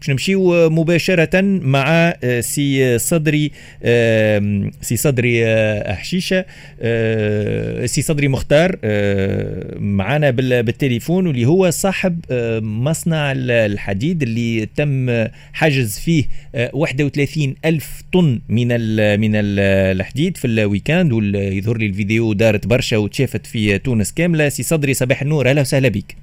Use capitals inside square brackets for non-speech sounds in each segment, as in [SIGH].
باش نمشيو مباشرة مع سي صدري سي صدري حشيشه سي صدري مختار معنا بالتليفون واللي هو صاحب مصنع الحديد اللي تم حجز فيه 31 ألف طن من من الحديد في ال weekend. ويظهر لي الفيديو دارت برشا وتشافت في تونس كاملة. سي صدري صباح النور. أهلا وسهلا بك.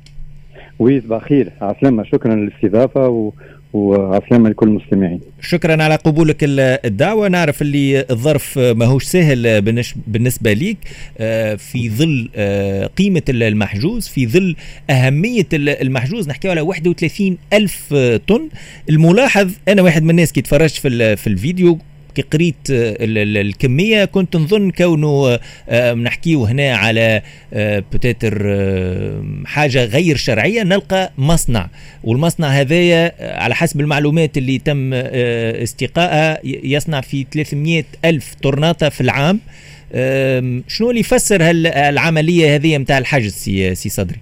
وي صباح الخير عسلامة شكرا للاستضافة و... وعسلامة لكل المستمعين. شكرا على قبولك الدعوة. نعرف اللي الظرف ماهوش سهل بالنسبة ليك آه، في ظل آه، قيمة المحجوز في ظل أهمية المحجوز. نحكي على 31 ألف طن. الملاحظ أنا واحد من الناس كي تفرجت في الفيديو كي قريت آه، الكمية كنت نظن كونه آه، نحكيو هنا على peut-être آه، حاجة غير شرعية نلقى مصنع. والمصنع هذايا على حسب المعلومات اللي تم استقائها يصنع في 300 ألف طوناطة في العام. شنو اللي يفسر العملية هذه متاع الحجز سي, سي صدري؟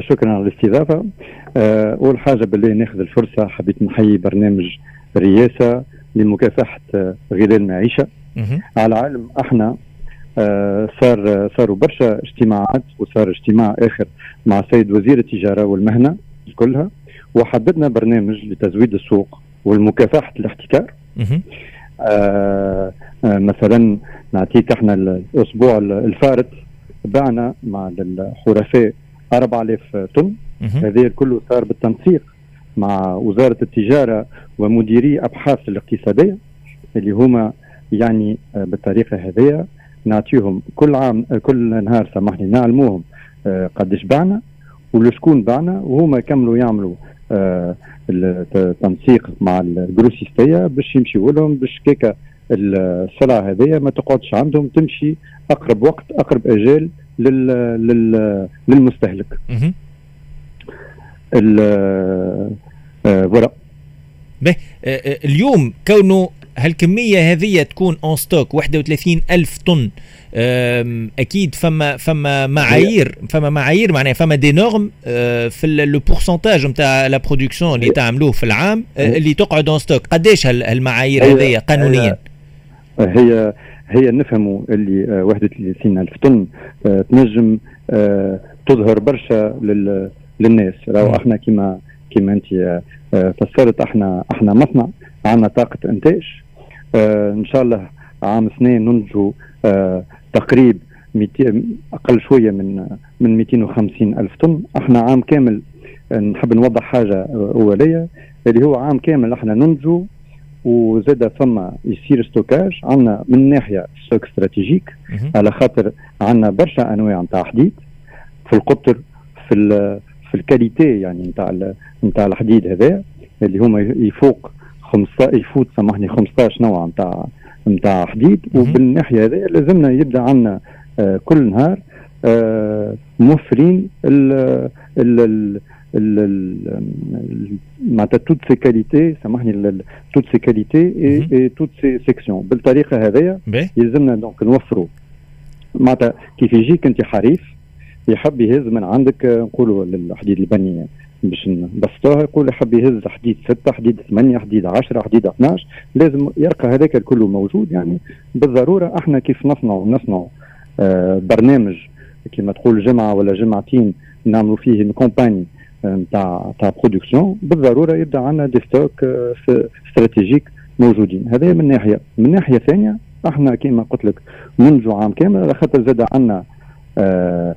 شكرا على الاستضافة. أول حاجة بالله ناخذ الفرصة حبيت نحيي برنامج الرئاسة لمكافحة غلاء المعيشة. على علم أحنا آه، صار صاروا برشا اجتماعات وصار اجتماع آخر مع السيد وزير التجارة والمهنة كلها وحددنا برنامج لتزويد السوق والمكافحة الاحتكار. آه آه مثلا نعطيك إحنا الأسبوع الفارط بعنا مع الحرفاء 4000 طن. هذا كله صار بالتنسيق مع وزارة التجارة ومديري أبحاث الاقتصادية اللي هما يعني آه، بالطريقة هذه نعطيهم كل عام آه، كل نهار سامحني نعلموهم آه، قديش بعنا ولشكون بعنا وهما يكملوا يعملوا التنسيق مع الجروسيستيه باش يمشيوا لهم باش كيكا السلعه هذه ما تقعدش عندهم تمشي أقرب وقت أقرب أجال لل لل للمستهلك. voilà به آه، آه، اليوم كونه هالكمية هذه تكون en stock 31 ألف طن أكيد فما فما معايير فما معايير معناها فما des normes آه، في le pourcentage نتاع la production اللي تعملوه في العام اللي تقعد en stock قداش هالمعايير هذه قانونيا؟ هي هي نفهموا اللي 31 ألف طن تنجم تظهر برشا للناس. راهو إحنا كما كما انت آه، فسرت إحنا إحنا مصنع عندنا طاقة إنتاج. آه إن شاء الله عام سنين ننتجوا تقريب أقل شوية من من 250 ألف طن. إحنا عام كامل آه، نحب نوضح حاجة أولية اللي هو عام كامل إحنا ننتجوا وزاد فما يصير stockage. عندنا من ناحية stock stratégique على خاطر عندنا برشا أنواع نتاع حديد في القطر في في ال qualité يعني نتاع نتاع الحديد هذا اللي هما يفوق 15 يفوت سامحني 15 نوع نتاع نتاع حديد. وبالناحية هذه لازمنا يبدأ عندنا آه كل نهار آه موفرين ال ال معناتها toutes ces qualités سامحني toutes ces qualités اي toutes ces sections بالطريقة هذيا يلزمنا donc نوفروا. معناتها كيف يجيك أنت حريف يحب يهز من عندك آه، نقولوا للحديد البني باش نبسطوها يقول يحب يهز حديد ستة حديد ثمانية حديد عشرة حديد 12 لازم يلقى هذاك الكل موجود. يعني بالضرورة إحنا كيف نصنع نصنع آه برنامج كما تقول جمعة ولا جمعتين نعملوا فيه campagne نتاع تاع production بالضرورة يبدأ عندنا des stocks آه stratégiques موجودين. هذا من ناحية. من ناحية ثانية إحنا كما قلت لك منذ عام كامل خاطر زاد عندنا آه آه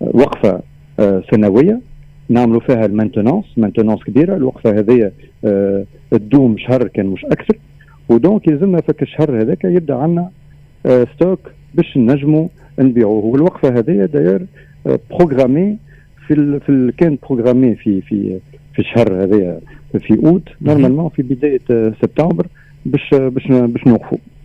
وقفة آه سنوية. نعملوا فيها ال maintenance maintenance كبيرة. الوقفة هذه آه تدوم شهر كان مش أكثر. و donc يلزمنا في الشهر هذاك يبدأ عندنا آه stock باش نجموا نبيعوه. والوقفة هذه داير آه programmée في ال في ال كان programmé في في في الشهر هذا في أوت. normalement في بداية آه، سبتمبر باش باش باش نوقفوا آه، آه،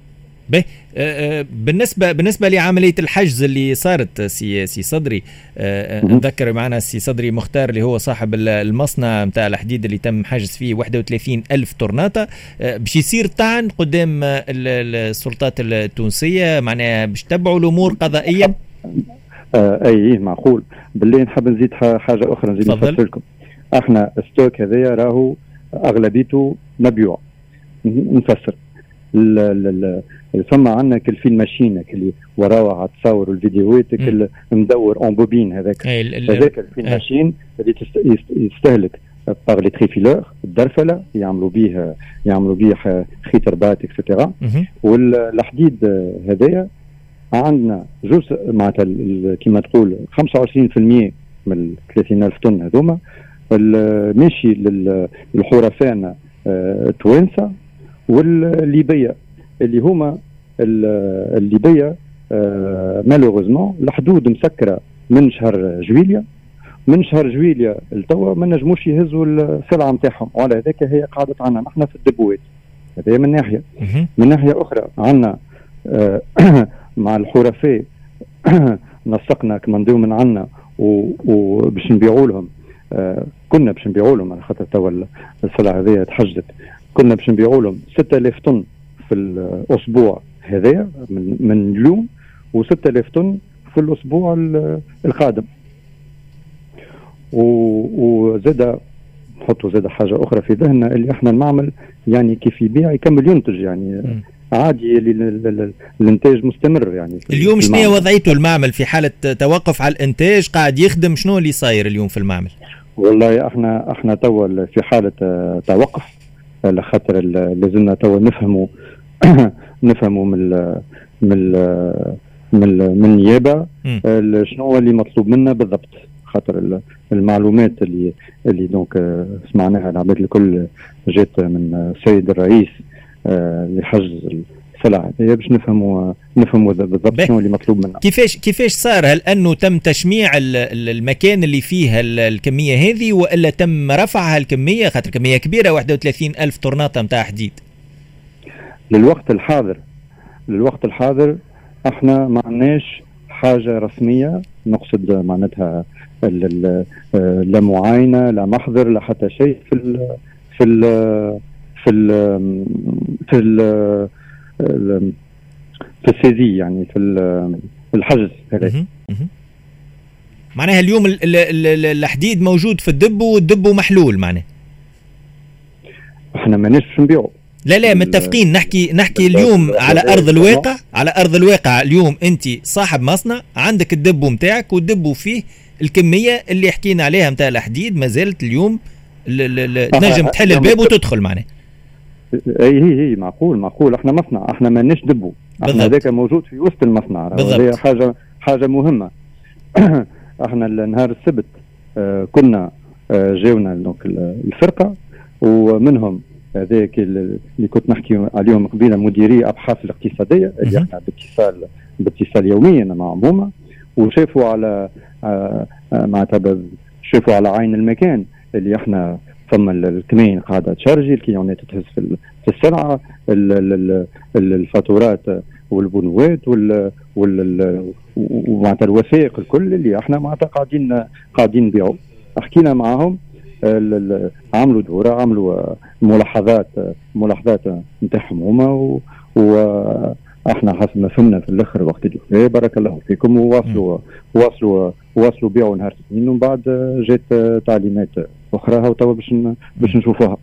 بالنسبة بالنسبة لعملية الحجز اللي صارت سي سي صدري آه، نذكر معنا سي صدري مختار اللي هو صاحب المصنع نتاع الحديد اللي تم حجز فيه 31 ألف طرناطة باش يصير طعن قدام السلطات التونسية معناها باش تبعوا الأمور قضائيا. أي معقول. بالله نحب نزيد حاجة أخرى نزيد نفسر لكم. إحنا stock هذايا راهو أغلبيته مبيوع. نفسر. ثم عندنا كل fil machine اللي وراه تصور الفيديوهات كل مدور en bobine هذاك. هذاك ال fil machine اللي يستهلك par les tréfileurs الدرفلة يعملوا به يعملوا به خيط رباط et cetera والحديد هذايا عندنا جزء معناتها كما تقول 25% من ال 30000 طن هذوما. ماشي للحرفاء التوانسه آه، والليبية اللي هما الليبية مالوغوزمون الحدود مسكرة من شهر جويليا. من شهر جويليا لتوا ما نجموش يهزوا السلعة نتاعهم. وعلى هذاك هي قعدت عنا نحن في الدبوات. هذه من ناحية. من ناحية أخرى عندنا آه، [CLEARS THROAT] مع الحرفاء [CLEARS THROAT] نسقنا كما من عنا وباش نبيعوا لهم آه، كنا باش نبيعوا لهم على خاطر توا السلعة هذه تحجدت كنا باش نبيعوا لهم 6000 طن في الأسبوع هذايا من, من اليوم و6000 طن في الأسبوع القادم. وزاد نحطوا زاد حاجة أخرى في ذهننا اللي إحنا المعمل يعني كيف يبيع يكمل ينتج يعني م. عادي الإنتاج مستمر يعني اليوم شنو وضعيته المعمل؟ في حالة توقف على الإنتاج قاعد يخدم شنو اللي صاير اليوم في المعمل؟ والله إحنا إحنا توا في حالة توقف. لخاطر لازمنا توا نفهموا [CLEARS THROAT] نفهموا من من من النيابه شنو هو اللي مطلوب منا بالضبط. خاطر المعلومات اللي اللي دونك آه، سمعناها. العباد الكل جات من السيد الرئيس آه، لحجز السلع هي باش نفهموا نفهموا بالضبط شنو اللي مطلوب منا كيفاش كيفاش صار؟ هل أنه تم تشميع المكان اللي فيه الكمية هذه وإلا تم رفع هالكمية؟ خاطر كمية كبيرة 31 ألف طرناطة نتاع حديد. للوقت الحاضر للوقت الحاضر إحنا ما عندناش حاجة رسمية نقصد معناتها لا معاينة لا محضر لا حتى شيء في ال في ال في ال في ال في السيزي يعني في الحجز هذا معناها اليوم الحديد موجود في الدب والدب محلول معناه إحنا ماناش نبيعوا لا لا متفقين. نحكي نحكي اليوم على أرض الواقع على أرض الواقع اليوم أنت صاحب مصنع عندك الدبو نتاعك والدبو فيه الكمية اللي حكينا عليها نتاع الحديد ما زالت اليوم تنجم تحل الباب وتدخل معناه إي هي هي معقول معقول. إحنا مصنع إحنا ماناش دبو. إحنا هذاك موجود في وسط المصنع. هذه حاجة حاجة مهمة. [CLEARS THROAT] إحنا نهار السبت آه كنا آه جاونا donc الفرقة ومنهم هذاك اللي كنت نحكي عليهم قبيلة مديري أبحاث الاقتصادية اللي إحنا باتصال باتصال يوميا معهم هما وشافوا على آه، آه، معناتها شافوا على عين المكان اللي إحنا ثم الكمين قاعدة تشارجي الكليونات تهز في السلعة الفاتورات والبونوات وال ومعناتها الوثائق الكل اللي إحنا معناتها قاعدين قاعدين نبيعوا حكينا معاهم عملوا دورة عملوا ملاحظات ملاحظات نتاعهم هما وإحنا حسب ما فهمنا في الآخر وقت الدوره بارك الله فيكم وواصلوا واصلوا واصلوا بيعوا نهار الاثنين ومن بعد جات تعليمات أخرى وتوا باش باش نشوفوها.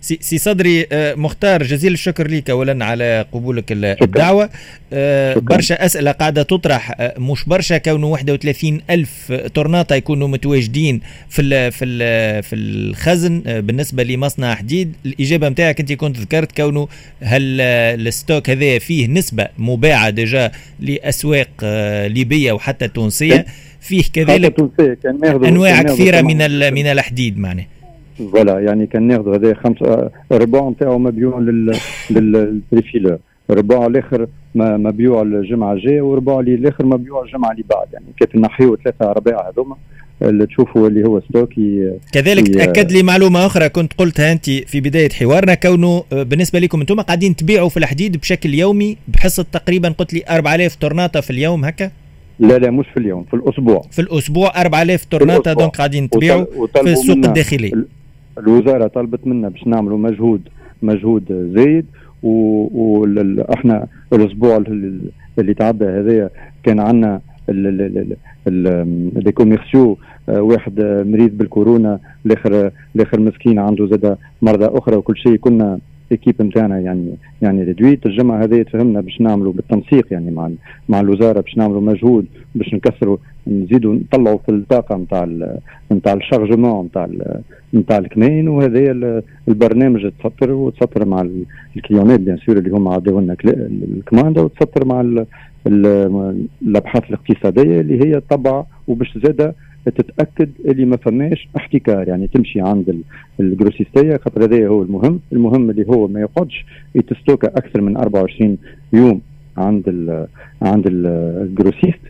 سي, سي صدري آه، مختار جزيل الشكر لك اولا على قبولك الدعوة. آه، شكرا. برشا أسئلة قاعدة تطرح. آه، مش برشا كونه 31 ألف طرناطه يكونوا متواجدين في ال في ال في الخزن. بالنسبة لمصنع حديد الإجابة نتاعك أنت كنت ذكرت كونه هل ال stock هذا فيه نسبة مباعة déjà لأسواق ليبية وحتى تونسية؟ فيه كذلك أنواع كثيرة من من الحديد معناه. voilà يعني كان ناخذ هذا خمسه ربع نتاعو مبيوع لل tréfileurs ربع الآخر مبيوع الجمعه الجاية وربع الآخر مبيوع الجمعه اللي بعد. يعني كيف نحيو ثلاثة ارباع هذوما اللي تشوفوا اللي هو stocké كذلك تاكد لي معلومة أخرى كنت قلتها أنت في بداية حوارنا كونه آه، بالنسبة لكم أنتم قاعدين تبيعوا في الحديد بشكل يومي بحصة تقريبا قلت لي 4000 طرناطة في اليوم هكا؟ لا لا مش في اليوم في الأسبوع. في الأسبوع 4000 طرناطة donc قاعدين تبيعوا في السوق الداخلي. الوزارة طلبت منا باش نعملوا مجهود مجهود زايد وإحنا الأسبوع اللي تعدى هذايا كان عندنا les commerciaux واحد مريض بالكورونا الآخر الآخر مسكين عنده زاد مرضى أخرى وكل شيء. كنا équipe نتاعنا يعني يعني réduite الجمعه هذه تفهمنا باش نعملوا بالتنسيق يعني مع مع الوزارة باش نعملوا مجهود باش نكسروا نزيدوا نطلعوا في الطاقة نتاع نتاع ال chargement نتاع نتاع الكمين وهذا البرنامج تسطر وتسطر مع الكليونات bien sûr اللي هم عداو لنا ال commande وتسطر مع الأبحاث الاقتصادية اللي هي طبع وباش زاده تتأكد اللي ما فماش احتكار. يعني تمشي عند الجروسيستية خاطر هذا هو المهم. المهم اللي هو ما يقعدش يتستوكا أكثر من 24 يوم عند ال عند ال grossiste.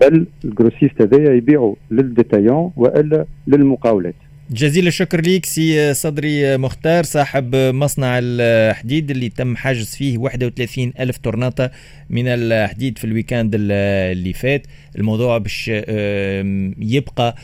بل ال grossiste هذايا يبيعوا لل détaillants وإلا للمقاولات. جزيل الشكر ليك سي صدري مختار صاحب مصنع الحديد اللي تم حجز فيه 31 ألف طرناطة من الحديد في ال week-end اللي فات. الموضوع باش يبقى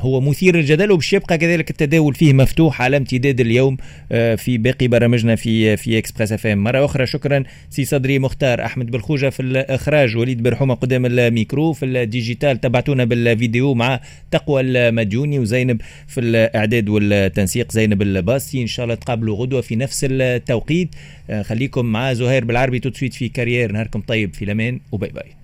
هو مثير للجدل وباش يبقى كذلك التداول فيه مفتوح على امتداد اليوم آه، في باقي برامجنا في في Express FM مرة أخرى شكرا سي صدري مختار أحمد بالخوجة في الإخراج وليد برحومه قدام الميكرو في ال digital. تبعتونا بالفيديو مع تقوى المديوني وزينب في الإعداد والتنسيق. زينب الباسي إن شاء الله تقابلوا غدوة في نفس التوقيت. آه، خليكم مع زهير بالعربي tout de suite في كارير نهاركم طيب في الأمان و bye bye.